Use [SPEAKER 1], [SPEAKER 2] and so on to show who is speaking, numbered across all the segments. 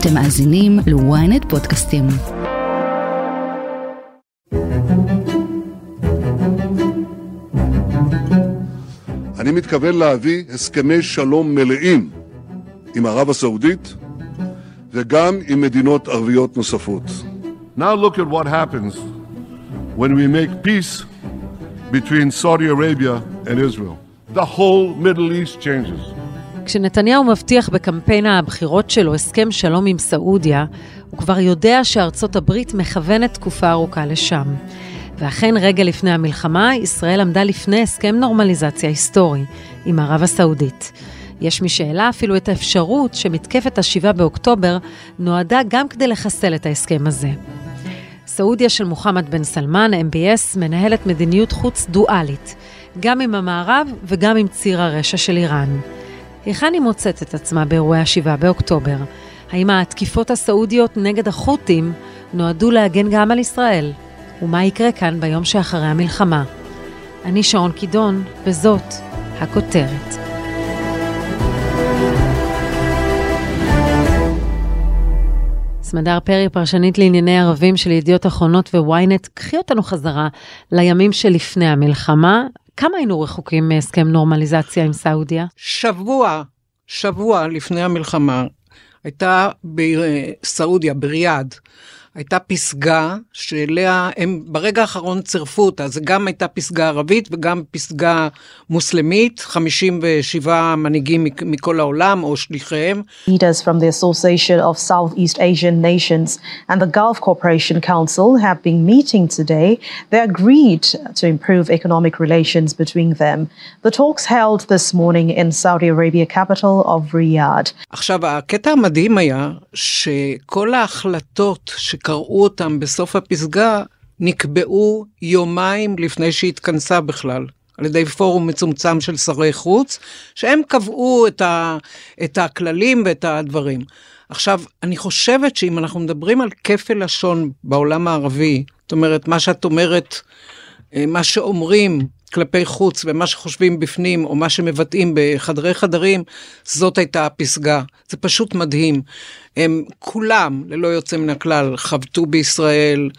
[SPEAKER 1] אתם מאזינים ל-ynet פודקאסטים.
[SPEAKER 2] אני מתכוון להביא הסכמי שלום מלאים עם ערב הסעודית וגם עם מדינות ערביות נוספות. Now look at what happens when we make peace between Saudi Arabia and Israel. The whole Middle East changes.
[SPEAKER 3] כשנתניהו מבטיח בקמפיין הבחירות שלו הסכם שלום עם סעודיה, הוא כבר יודע שארצות הברית מכוונת תקופה ארוכה לשם. ואכן, רגע לפני המלחמה, ישראל עמדה לפני הסכם נורמליזציה היסטורי עם ערב הסעודית. יש מי שהעלה אפילו את האפשרות שמתקפת ה-7 באוקטובר נועדה גם כדי לחסל את ההסכם הזה. סעודיה של מוחמד בן סלמן, MBS, מנהלת מדיניות חוץ דואלית, גם עם המערב וגם עם ציר הרשע של איראן. היכן היא מוצאת את עצמה באירועי ה-7 באוקטובר? האם התקיפות הסעודיות נגד החות'ים נועדו להגן גם על ישראל? ומה יקרה כאן ביום שאחרי המלחמה? אני שעון קידון, וזאת הכותרת. סמדר פרי, פרשנית לענייני ערבים של ידיעות אחרונות וויינט, קחי אותנו חזרה לימים שלפני המלחמה. כמה היינו רחוקים מהסכם נורמליזציה עם סעודיה?
[SPEAKER 4] שבוע, שבוע לפני המלחמה, הייתה בסעודיה, בריאד, הייתה פסגה שאליה הם ברגע האחרון צירפו אותה, זה גם הייתה פסגה ערבית וגם פסגה מוסלמית, 57 מנהיגים מכל העולם או שליחיהם.
[SPEAKER 5] Leaders from the Association of Southeast Asian Nations and the Gulf Cooperation Council have been meeting today. They agreed to improve economic relations between them. The talks held this morning in Saudi Arabia capital of Riyadh.
[SPEAKER 4] עכשיו, הקטע המדהים היה שכל ההחלטות ש... שקראו אותם בסוף הפסגה נקבעו יומיים לפני שהתכנסה בכלל. על ידי פורום מצומצם של שרי חוץ, שהם קבעו את, ה, את הכללים ואת הדברים. עכשיו, אני חושבת שאם אנחנו מדברים על כפל לשון בעולם הערבי, זאת אומרת, מה שאת אומרת, אה, מה שאומרים כלפי חוץ ומה שחושבים בפנים או מה שמבטאים בחדרי חדרים, זאת הייתה הפסגה. זה פשוט מדהים. הם כולם, ללא יוצא מן הכלל, חבטו בישראל,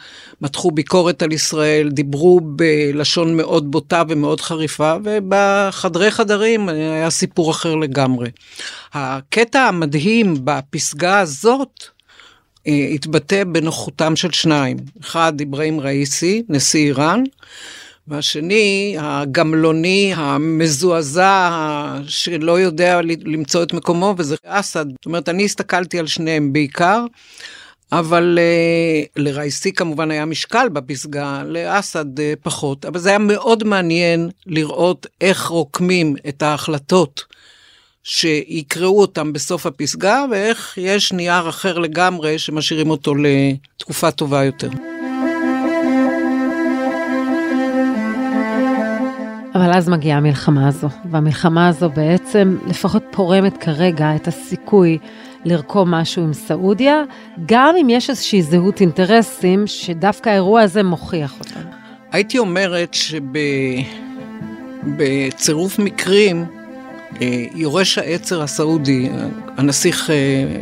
[SPEAKER 4] מתחו ביקורת על ישראל, דיברו בלשון מאוד בוטה ומאוד חריפה, ובחדרי חדרים היה סיפור אחר לגמרי. הקטע המדהים בפסגה הזאת, אה, התבטא בנוכחותם של שניים. אחד, אברהים ראיסי, נשיא איראן, והשני, הגמלוני, המזועזע, שלא יודע למצוא את מקומו, וזה אסד. זאת אומרת, אני הסתכלתי על שניהם בעיקר, אבל uh, לרייסי כמובן היה משקל בפסגה, לאסד uh, פחות, אבל זה היה מאוד מעניין לראות איך רוקמים את ההחלטות שיקראו אותם בסוף הפסגה, ואיך יש נייר אחר לגמרי שמשאירים אותו לתקופה טובה יותר.
[SPEAKER 3] אבל אז מגיעה המלחמה הזו, והמלחמה הזו בעצם לפחות פורמת כרגע את הסיכוי לרקום משהו עם סעודיה, גם אם יש איזושהי זהות אינטרסים שדווקא האירוע הזה מוכיח אותם.
[SPEAKER 4] הייתי אומרת שבצירוף מקרים, יורש העצר הסעודי, הנסיך אה,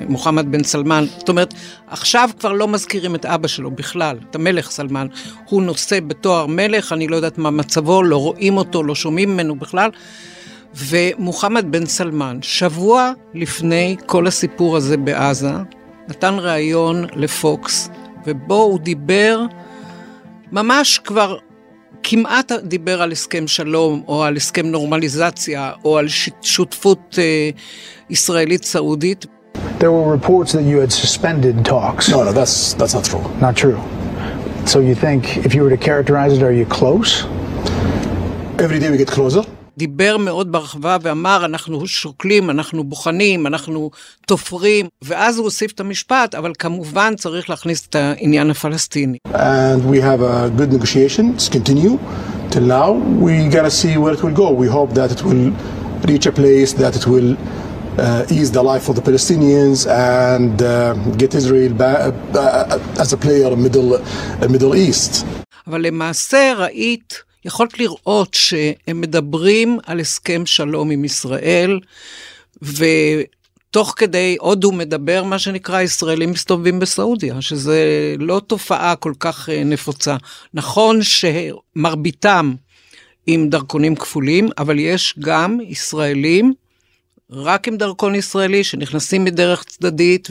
[SPEAKER 4] מוחמד בן סלמן, זאת אומרת, עכשיו כבר לא מזכירים את אבא שלו בכלל, את המלך סלמן. הוא נושא בתואר מלך, אני לא יודעת מה מצבו, לא רואים אותו, לא שומעים ממנו בכלל. ומוחמד בן סלמן, שבוע לפני כל הסיפור הזה בעזה, נתן ראיון לפוקס, ובו הוא דיבר ממש כבר כמעט דיבר על הסכם שלום, או על הסכם נורמליזציה, או על שותפות ישראלית-סעודית.
[SPEAKER 6] There were reports that you had suspended talks.
[SPEAKER 7] No, no, that's, that's not true.
[SPEAKER 6] Not true. So you think, if you were to characterize it, are you close?
[SPEAKER 7] Every day we get closer.
[SPEAKER 4] דיבר מאוד ברחבה ואמר, אנחנו שוקלים, אנחנו בוחנים, אנחנו תופרים, ואז הוא הוסיף את המשפט, אבל כמובן צריך להכניס את העניין הפלסטיני.
[SPEAKER 7] And we have a good negotiations continue. Till now, we gotta see where it will go. We hope that it will reach a place that it will uh, ease the life of the Palestinians and uh, get Israel back, uh, as a player in Middle, uh, Middle East.
[SPEAKER 4] אבל למעשה ראית יכולת לראות שהם מדברים על הסכם שלום עם ישראל, תוך כדי הודו מדבר מה שנקרא ישראלים מסתובבים בסעודיה, שזה לא תופעה כל כך אה, נפוצה. נכון שמרביתם עם דרכונים כפולים, אבל יש גם ישראלים רק עם דרכון ישראלי שנכנסים מדרך צדדית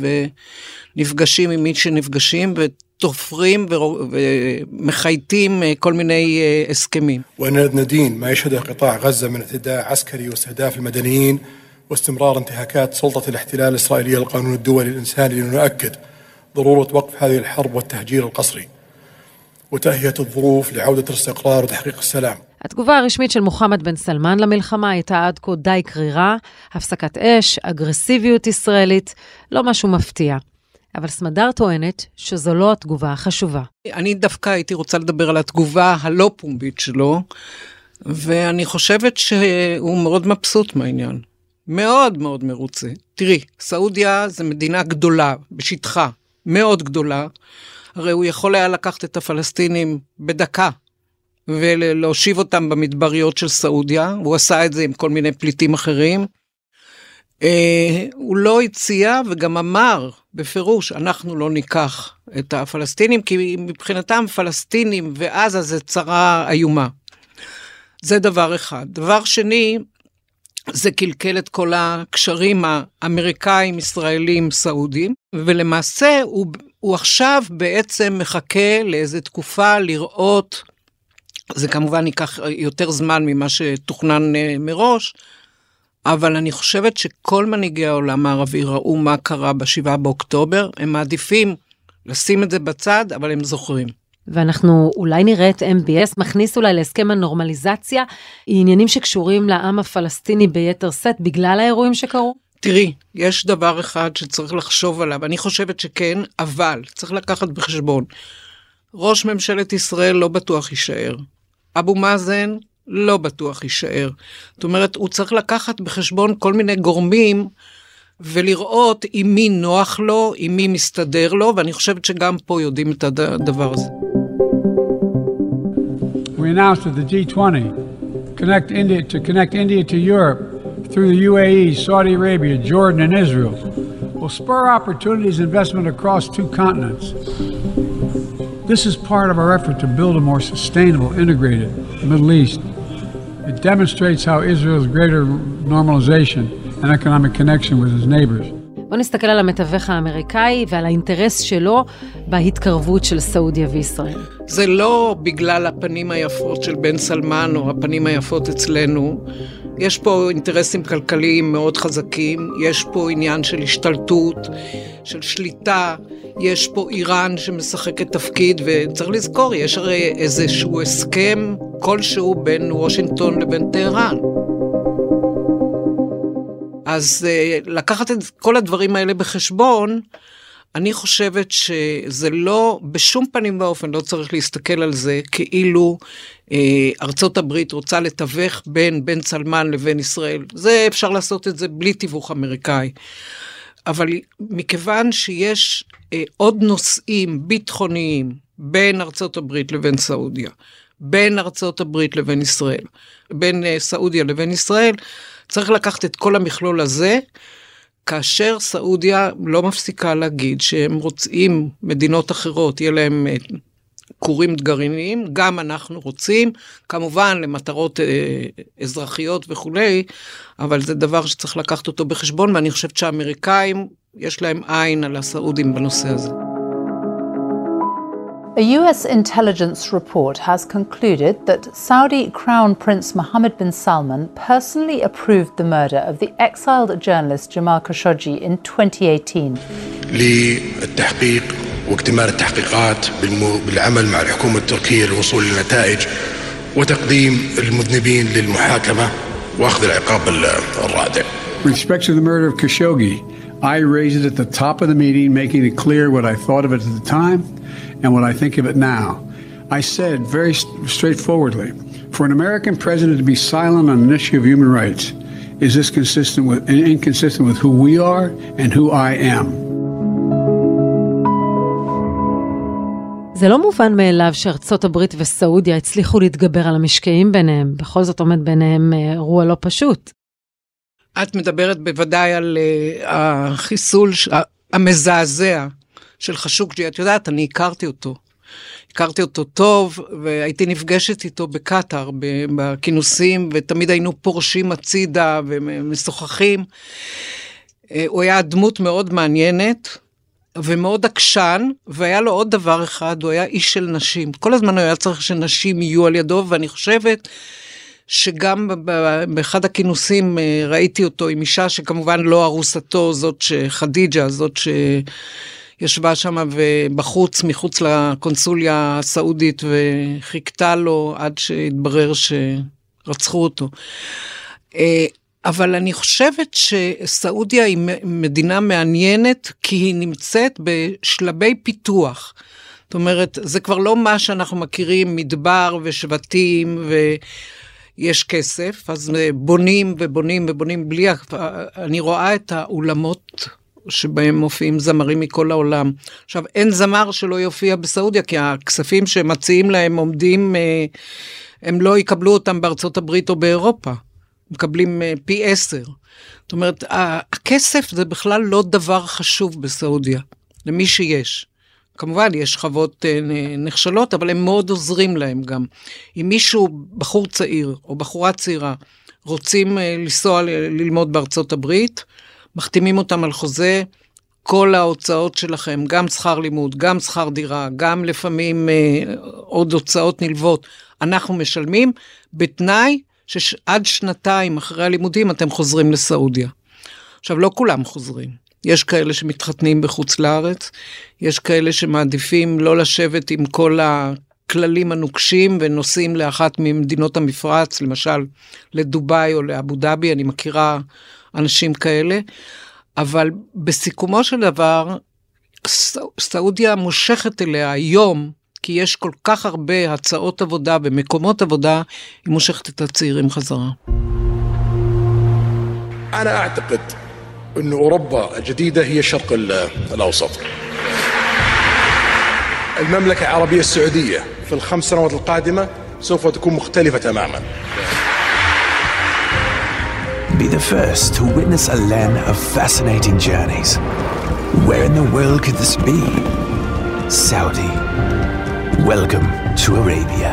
[SPEAKER 4] ונפגשים עם מי שנפגשים ותופרים ומחייטים כל מיני הסכמים.
[SPEAKER 7] ונדין מה يشهده قطاع غزة من اعتداء عسكري واستهداف المدنيين واستمرار انتهاكات سلطة الاحتلال الإسرائيلية للقانون الدولي الإنساني لنؤكد ضرورة وقف هذه الحرب والتهجير القسري وتهيئة الظروف لعودة الاستقرار وتحقيق السلام.
[SPEAKER 3] התגובה הרשמית של מוחמד בן סלמן למלחמה הייתה עד כה די קרירה, הפסקת אש, אגרסיביות ישראלית, לא משהו מפתיע. אבל סמדר טוענת שזו לא התגובה החשובה.
[SPEAKER 4] אני דווקא הייתי רוצה לדבר על התגובה הלא פומבית שלו, ואני חושבת שהוא מאוד מבסוט מהעניין. מאוד מאוד מרוצה. תראי, סעודיה זה מדינה גדולה, בשטחה, מאוד גדולה. הרי הוא יכול היה לקחת את הפלסטינים בדקה ולהושיב אותם במדבריות של סעודיה, הוא עשה את זה עם כל מיני פליטים אחרים. אה, הוא לא הציע וגם אמר בפירוש, אנחנו לא ניקח את הפלסטינים, כי מבחינתם פלסטינים ועזה זה צרה איומה. זה דבר אחד. דבר שני, זה קלקל את כל הקשרים האמריקאים, ישראלים, סעודים, ולמעשה הוא, הוא עכשיו בעצם מחכה לאיזה תקופה לראות זה כמובן ייקח יותר זמן ממה שתוכנן אה, מראש, אבל אני חושבת שכל מנהיגי העולם הערבי ראו מה קרה ב-7 באוקטובר, הם מעדיפים לשים את זה בצד, אבל הם זוכרים.
[SPEAKER 3] ואנחנו אולי נראה את MBS מכניס אולי להסכם הנורמליזציה עניינים שקשורים לעם הפלסטיני ביתר שאת בגלל האירועים שקרו?
[SPEAKER 4] תראי, יש דבר אחד שצריך לחשוב עליו, אני חושבת שכן, אבל צריך לקחת בחשבון. ראש ממשלת ישראל לא בטוח יישאר. אבו מאזן לא בטוח יישאר. זאת אומרת, הוא צריך לקחת בחשבון כל מיני גורמים ולראות עם מי נוח לו, עם מי מסתדר לו, ואני חושבת שגם פה יודעים את הדבר הזה.
[SPEAKER 8] We announced at the G20 connect India, to connect India to Europe through the UAE, Saudi Arabia, Jordan, and Israel will spur opportunities investment across two continents. This is part of our effort to build a more sustainable, integrated Middle East. It demonstrates how Israel's greater normalization and economic connection with its neighbors.
[SPEAKER 3] בוא נסתכל על המתווך האמריקאי ועל האינטרס שלו בהתקרבות של סעודיה וישראל.
[SPEAKER 4] זה לא בגלל הפנים היפות של בן סלמן או הפנים היפות אצלנו. יש פה אינטרסים כלכליים מאוד חזקים, יש פה עניין של השתלטות, של שליטה, יש פה איראן שמשחקת תפקיד, וצריך לזכור, יש הרי איזשהו הסכם כלשהו בין וושינגטון לבין טהרן. אז אה, לקחת את כל הדברים האלה בחשבון, אני חושבת שזה לא, בשום פנים ואופן לא צריך להסתכל על זה כאילו אה, ארצות הברית רוצה לתווך בין בן צלמן לבין ישראל. זה אפשר לעשות את זה בלי תיווך אמריקאי. אבל מכיוון שיש אה, עוד נושאים ביטחוניים בין ארצות הברית לבין סעודיה, בין ארצות הברית לבין ישראל, בין אה, סעודיה לבין ישראל, צריך לקחת את כל המכלול הזה, כאשר סעודיה לא מפסיקה להגיד שהם רוצים מדינות אחרות, יהיה להם אה, כורים גרעיניים, גם אנחנו רוצים, כמובן למטרות אה, אזרחיות וכולי, אבל זה דבר שצריך לקחת אותו בחשבון, ואני חושבת שהאמריקאים, יש להם עין על הסעודים בנושא הזה.
[SPEAKER 9] A US intelligence report has concluded that Saudi Crown Prince Mohammed bin Salman personally approved the murder of the exiled journalist Jamal Khashoggi in 2018.
[SPEAKER 10] للتحقيق واكتمال التحقيقات بالعمل مع الحكومة التركية للوصول لنتائج وتقديم المذنبين للمحاكمة واخذ العقاب الرادع.
[SPEAKER 8] With respect to the murder of Khashoggi, I raised it at the top of the meeting, making it clear what I thought of it at the time And what I think of it now. I said very straightforwardly for an American president to be silent on an issue of human rights is this consistent with inconsistent with who we are and who I am.
[SPEAKER 3] זה לא מובן מאליו שארצות הברית וסעודיה הצליחו להתגבר על המשקעים ביניהם, בכל זאת עומד ביניהם אירוע לא פשוט.
[SPEAKER 4] את מדברת בוודאי על uh, החיסול המזעזע של חשוקג'י. את יודעת, אני הכרתי אותו. הכרתי אותו טוב, והייתי נפגשת איתו בקטאר, בכינוסים, ותמיד היינו פורשים הצידה ומשוחחים. אה, הוא היה דמות מאוד מעניינת ומאוד עקשן, והיה לו עוד דבר אחד, הוא היה איש של נשים. כל הזמן הוא היה צריך שנשים יהיו על ידו, ואני חושבת שגם באחד הכינוסים אה, ראיתי אותו עם אישה שכמובן לא ארוסתו, זאת שחדיג'ה, זאת שישבה שם בחוץ, מחוץ לקונסוליה הסעודית, וחיכתה לו עד שהתברר שרצחו אותו. אה, אבל אני חושבת שסעודיה היא מדינה מעניינת, כי היא נמצאת בשלבי פיתוח. זאת אומרת, זה כבר לא מה שאנחנו מכירים, מדבר ושבטים ו... יש כסף, אז בונים ובונים ובונים בלי... אני רואה את האולמות שבהם מופיעים זמרים מכל העולם. עכשיו, אין זמר שלא יופיע בסעודיה, כי הכספים שמציעים להם עומדים, אה, הם לא יקבלו אותם בארצות הברית או באירופה. מקבלים אה, פי עשר. זאת אומרת, הכסף זה בכלל לא דבר חשוב בסעודיה, למי שיש. כמובן, יש שכבות אה, נחשלות, אבל הם מאוד עוזרים להם גם. אם מישהו, בחור צעיר או בחורה צעירה, רוצים לנסוע ללמוד בארצות הברית, מחתימים אותם על חוזה, כל ההוצאות שלכם, גם שכר לימוד, גם שכר דירה, גם לפעמים אה, עוד הוצאות נלוות, אנחנו משלמים, בתנאי שעד שנתיים אחרי הלימודים אתם חוזרים לסעודיה. עכשיו, לא כולם חוזרים. יש כאלה שמתחתנים בחוץ לארץ, יש כאלה שמעדיפים לא לשבת עם כל הכללים הנוקשים ונוסעים לאחת ממדינות המפרץ, למשל לדובאי או לאבו דאבי, אני מכירה אנשים כאלה, אבל בסיכומו של דבר, סעודיה מושכת אליה היום, כי יש כל כך הרבה הצעות עבודה ומקומות עבודה, היא מושכת את הצעירים חזרה.
[SPEAKER 10] أنا أعتقد أن أوروبا الجديدة هي الشرق الأوسط المملكة العربية السعودية في الخمس سنوات القادمة سوف تكون مختلفة تماما
[SPEAKER 11] Be the first to witness a land of fascinating journeys. Where in the world could this be? Saudi. Welcome to Arabia.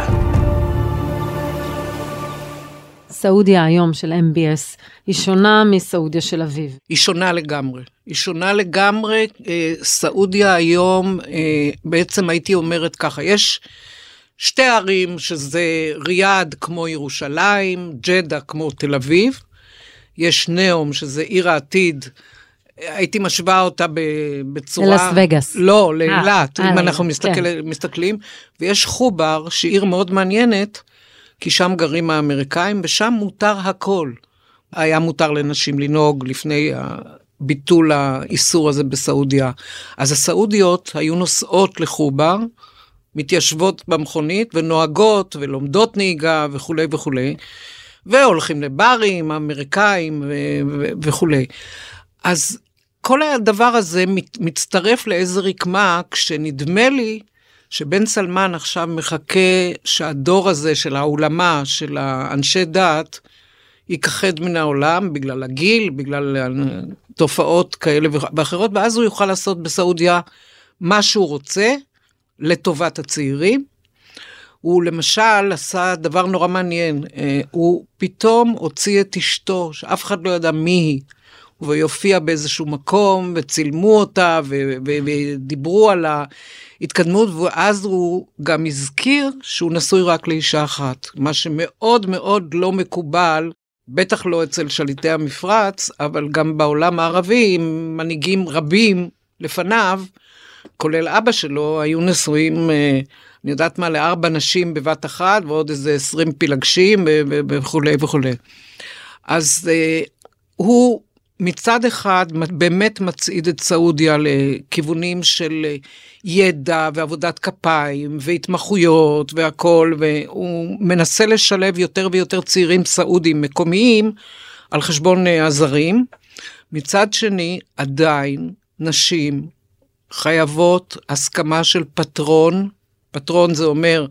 [SPEAKER 3] סעודיה היום של MBS היא שונה מסעודיה של אביב.
[SPEAKER 4] היא שונה לגמרי. היא שונה לגמרי. אה, סעודיה היום, אה, בעצם הייתי אומרת ככה, יש שתי ערים שזה ריאד כמו ירושלים, ג'דה כמו תל אביב. יש נאום שזה עיר העתיד. הייתי משווה אותה בצורה...
[SPEAKER 3] ללאס וגאס.
[SPEAKER 4] לא, לאילת, אם אנחנו מסתכל, כן. מסתכלים. ויש חובר, שהיא עיר מאוד מעניינת, כי שם גרים האמריקאים, ושם מותר הכל. היה מותר לנשים לנהוג לפני ביטול האיסור הזה בסעודיה. אז הסעודיות היו נוסעות לחובר, מתיישבות במכונית ונוהגות ולומדות נהיגה וכולי וכולי, והולכים לברים אמריקאים וכולי. אז כל הדבר הזה מצטרף לאיזה רקמה כשנדמה לי שבן סלמן עכשיו מחכה שהדור הזה של העולמה, של האנשי דת, ייכחד מן העולם בגלל הגיל, בגלל תופעות כאלה ואחרות, ואז הוא יוכל לעשות בסעודיה מה שהוא רוצה לטובת הצעירים. הוא למשל עשה דבר נורא מעניין, אה, הוא פתאום הוציא את אשתו, שאף אחד לא ידע מי היא. ויופיע באיזשהו מקום, וצילמו אותה, ודיברו על ההתקדמות, ואז הוא גם הזכיר שהוא נשוי רק לאישה אחת, מה שמאוד מאוד לא מקובל, בטח לא אצל שליטי המפרץ, אבל גם בעולם הערבי, עם מנהיגים רבים לפניו, כולל אבא שלו, היו נשואים, אה, אני יודעת מה, לארבע נשים בבת אחת, ועוד איזה עשרים פילגשים וכולי וכולי. אז אה, הוא מצד אחד באמת מצעיד את סעודיה לכיוונים של ידע ועבודת כפיים והתמחויות והכול, והוא מנסה לשלב יותר ויותר צעירים סעודים מקומיים על חשבון הזרים. מצד שני, עדיין נשים חייבות הסכמה של פטרון, פטרון זה אומר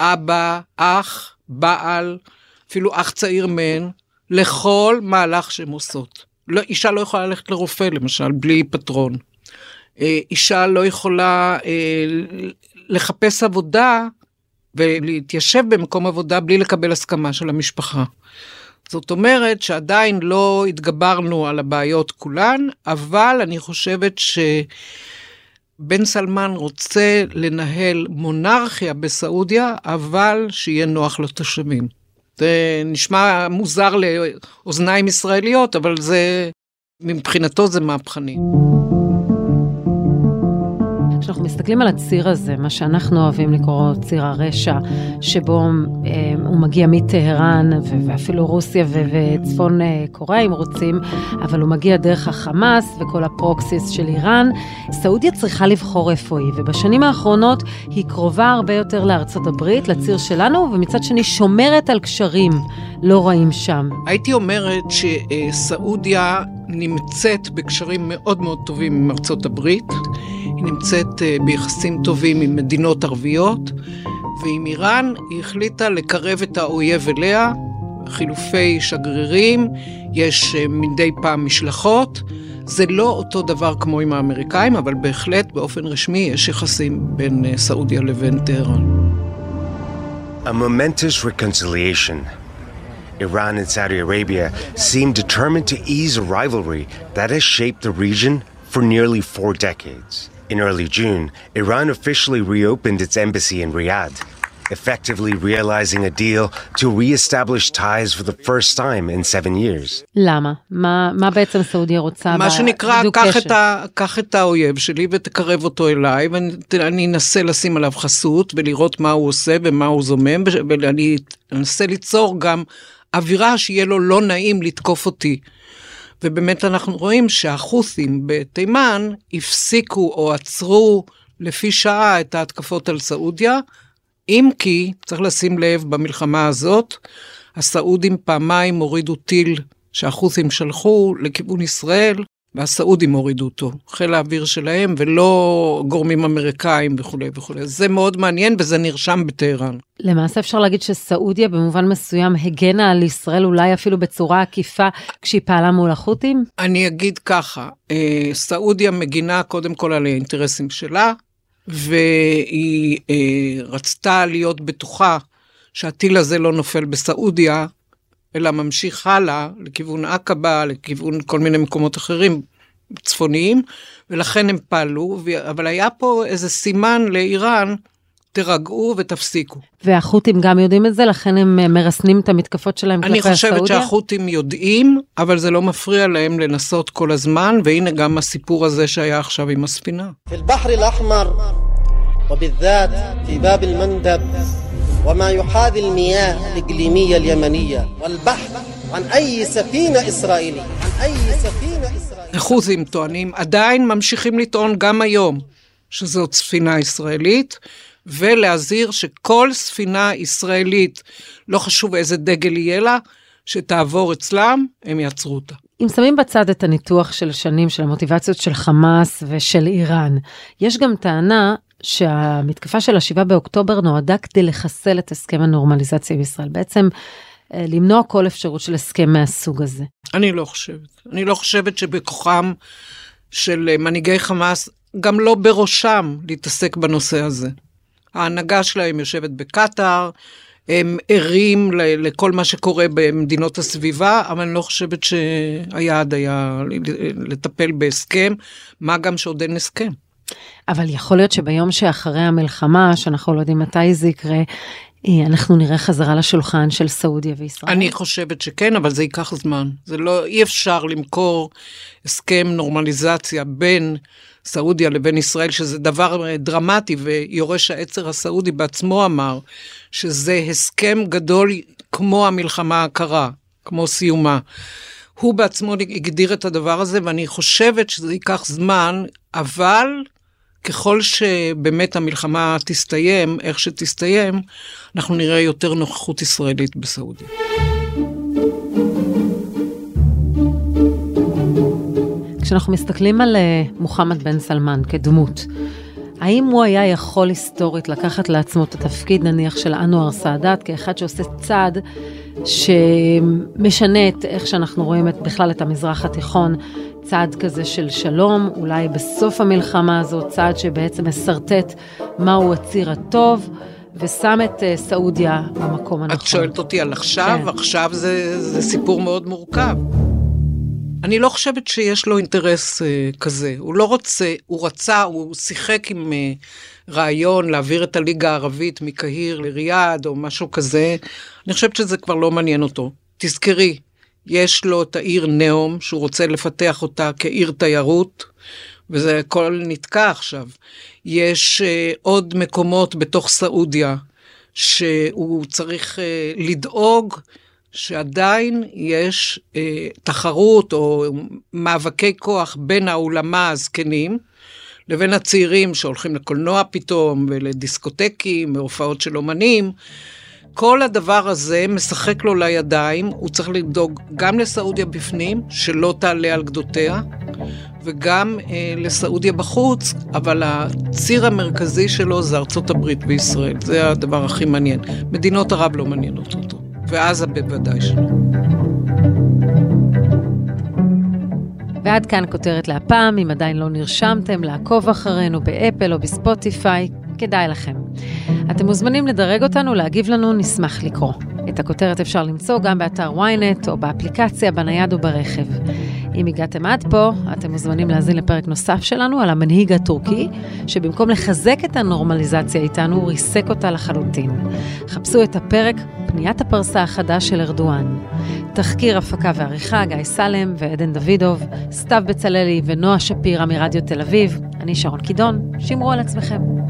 [SPEAKER 4] אבא, אח, בעל, אפילו אח צעיר מהן, לכל מהלך שהן עושות. לא, אישה לא יכולה ללכת לרופא למשל בלי פטרון. אה, אישה לא יכולה אה, לחפש עבודה ולהתיישב במקום עבודה בלי לקבל הסכמה של המשפחה. זאת אומרת שעדיין לא התגברנו על הבעיות כולן, אבל אני חושבת שבן סלמן רוצה לנהל מונרכיה בסעודיה, אבל שיהיה נוח לתושבים. זה נשמע מוזר לאוזניים ישראליות, אבל זה, מבחינתו זה מהפכני.
[SPEAKER 3] כשאנחנו מסתכלים על הציר הזה, מה שאנחנו אוהבים לקרוא ציר הרשע, שבו אה, הוא מגיע מטהרן ואפילו רוסיה וצפון אה, קוריאה אם רוצים, אבל הוא מגיע דרך החמאס וכל הפרוקסיס של איראן, סעודיה צריכה לבחור איפה היא, ובשנים האחרונות היא קרובה הרבה יותר לארצות הברית, לציר שלנו, ומצד שני שומרת על קשרים לא רעים שם.
[SPEAKER 4] הייתי אומרת שסעודיה נמצאת בקשרים מאוד מאוד טובים עם ארצות הברית. היא נמצאת אה, ביחסים טובים עם מדינות ערביות, ועם איראן היא החליטה לקרב את האויב אליה, חילופי שגרירים, יש אה, מדי פעם משלחות. זה לא אותו דבר כמו עם האמריקאים, אבל בהחלט באופן רשמי יש יחסים בין אה, סעודיה לבין טהרן.
[SPEAKER 12] A momentous reconciliation. Iran and Saudi Arabia seem determined to ease a rivalry that has shaped the region for nearly four decades. In early June, Iran officially reopened its embassy in Riyadh, effectively realizing a deal to re-establish ties for the first time in seven years.
[SPEAKER 3] למה? מה, מה בעצם סעודיה רוצה?
[SPEAKER 4] מה שנקרא, קח את, ה, קח את האויב שלי ותקרב אותו אליי, ואני אנסה לשים עליו חסות ולראות מה הוא עושה ומה הוא זומם, ואני אנסה ליצור גם אווירה שיהיה לו לא נעים לתקוף אותי. ובאמת אנחנו רואים שהחות'ים בתימן הפסיקו או עצרו לפי שעה את ההתקפות על סעודיה, אם כי, צריך לשים לב, במלחמה הזאת, הסעודים פעמיים הורידו טיל שהחות'ים שלחו לכיוון ישראל, והסעודים הורידו אותו, חיל האוויר שלהם, ולא גורמים אמריקאים וכולי וכולי. זה מאוד מעניין וזה נרשם בטהרן.
[SPEAKER 3] למעשה אפשר להגיד שסעודיה במובן מסוים הגנה על ישראל אולי אפילו בצורה עקיפה כשהיא פעלה מול החות'ים?
[SPEAKER 4] אני אגיד ככה, אה, סעודיה מגינה קודם כל על האינטרסים שלה, והיא אה, רצתה להיות בטוחה שהטיל הזה לא נופל בסעודיה, אלא ממשיך הלאה לכיוון עקבה, לכיוון כל מיני מקומות אחרים צפוניים, ולכן הם פעלו, אבל היה פה איזה סימן לאיראן, תירגעו ותפסיקו.
[SPEAKER 3] והחות'ים גם יודעים את זה, לכן הם אה, מרסנים את המתקפות שלהם כלפי הסעודיה?
[SPEAKER 4] אני חושבת שהחות'ים יודעים, אבל זה לא מפריע להם לנסות כל הזמן, והנה גם הסיפור הזה שהיה עכשיו עם הספינה. (אומר בערבית: وما يحاذي المياه الإقليمية اليمنية والبحث عن أي سفينة إسرائيلية عن أي سفينة إسرائيلية החות'ים טוענים, עדיין ממשיכים לטעון גם היום שזאת ספינה ישראלית, ולהזהיר שכל ספינה ישראלית, לא חשוב איזה דגל יהיה לה, שתעבור אצלם, הם יעצרו אותה.
[SPEAKER 3] אם שמים בצד את הניתוח של שנים של המוטיבציות של חמאס ושל איראן, יש גם טענה שהמתקפה של השבעה באוקטובר נועדה כדי לחסל את הסכם הנורמליזציה בישראל. בעצם אה, למנוע כל אפשרות של הסכם מהסוג הזה.
[SPEAKER 4] אני לא חושבת. אני לא חושבת שבכוחם של אה, מנהיגי חמאס, גם לא בראשם, להתעסק בנושא הזה. ההנהגה שלהם יושבת בקטאר, הם ערים לכל מה שקורה במדינות הסביבה, אבל אני לא חושבת שהיעד היה לטפל בהסכם, מה גם שעוד אין הסכם.
[SPEAKER 3] אבל יכול להיות שביום שאחרי המלחמה, שאנחנו לא יודעים מתי זה יקרה, אה, אנחנו נראה חזרה לשולחן של סעודיה וישראל?
[SPEAKER 4] אני חושבת שכן, אבל זה ייקח זמן. זה לא, אי אפשר למכור הסכם נורמליזציה בין סעודיה לבין ישראל, שזה דבר דרמטי, ויורש העצר הסעודי בעצמו אמר שזה הסכם גדול כמו המלחמה הקרה, כמו סיומה. הוא בעצמו הגדיר את הדבר הזה, ואני חושבת שזה ייקח זמן, אבל ככל שבאמת המלחמה תסתיים, איך שתסתיים, אנחנו נראה יותר נוכחות ישראלית בסעודיה.
[SPEAKER 3] כשאנחנו מסתכלים על אה, מוחמד בן סלמן כדמות, האם הוא היה יכול היסטורית לקחת לעצמו את התפקיד נניח של אנואר סאדאת כאחד שעושה צעד שמשנה את איך שאנחנו רואים את, בכלל את המזרח התיכון, צעד כזה של שלום, אולי בסוף המלחמה הזאת, צעד שבעצם משרטט מהו הציר הטוב. ושם את uh, סעודיה במקום הנכון.
[SPEAKER 4] את שואלת אותי על עכשיו? כן. עכשיו זה, זה סיפור מאוד מורכב. אני לא חושבת שיש לו אינטרס uh, כזה. הוא לא רוצה, הוא רצה, הוא שיחק עם uh, רעיון להעביר את הליגה הערבית מקהיר לריאד או משהו כזה. אני חושבת שזה כבר לא מעניין אותו. תזכרי, יש לו את העיר נאום, שהוא רוצה לפתח אותה כעיר תיירות, וזה הכל נתקע עכשיו. יש uh, עוד מקומות בתוך סעודיה שהוא צריך uh, לדאוג שעדיין יש אה, תחרות או מאבקי כוח בין האולמה הזקנים לבין הצעירים שהולכים לקולנוע פתאום ולדיסקוטקים והופעות של אומנים. כל הדבר הזה משחק לו לידיים, הוא צריך לדאוג גם לסעודיה בפנים, שלא תעלה על גדותיה, וגם אה, לסעודיה בחוץ, אבל הציר המרכזי שלו זה ארצות הברית וישראל, זה הדבר הכי מעניין. מדינות ערב לא מעניינות אותו. ועזה בוודאי שלא.
[SPEAKER 3] ועד כאן כותרת להפעם, אם עדיין לא נרשמתם, לעקוב אחרינו באפל או בספוטיפיי, כדאי לכם. אתם מוזמנים לדרג אותנו, להגיב לנו, נשמח לקרוא. את הכותרת אפשר למצוא גם באתר ynet או באפליקציה, בנייד וברכב. אם הגעתם עד פה, אתם מוזמנים להאזין לפרק נוסף שלנו על המנהיג הטורקי, שבמקום לחזק את הנורמליזציה איתנו, הוא ריסק אותה לחלוטין. חפשו את הפרק פניית הפרסה החדש של ארדואן. תחקיר הפקה ועריכה, גיא סלם ועדן דוידוב, סתיו בצללי ונועה שפירא מרדיו תל אביב. אני שרון קידון, שמרו על עצמכם.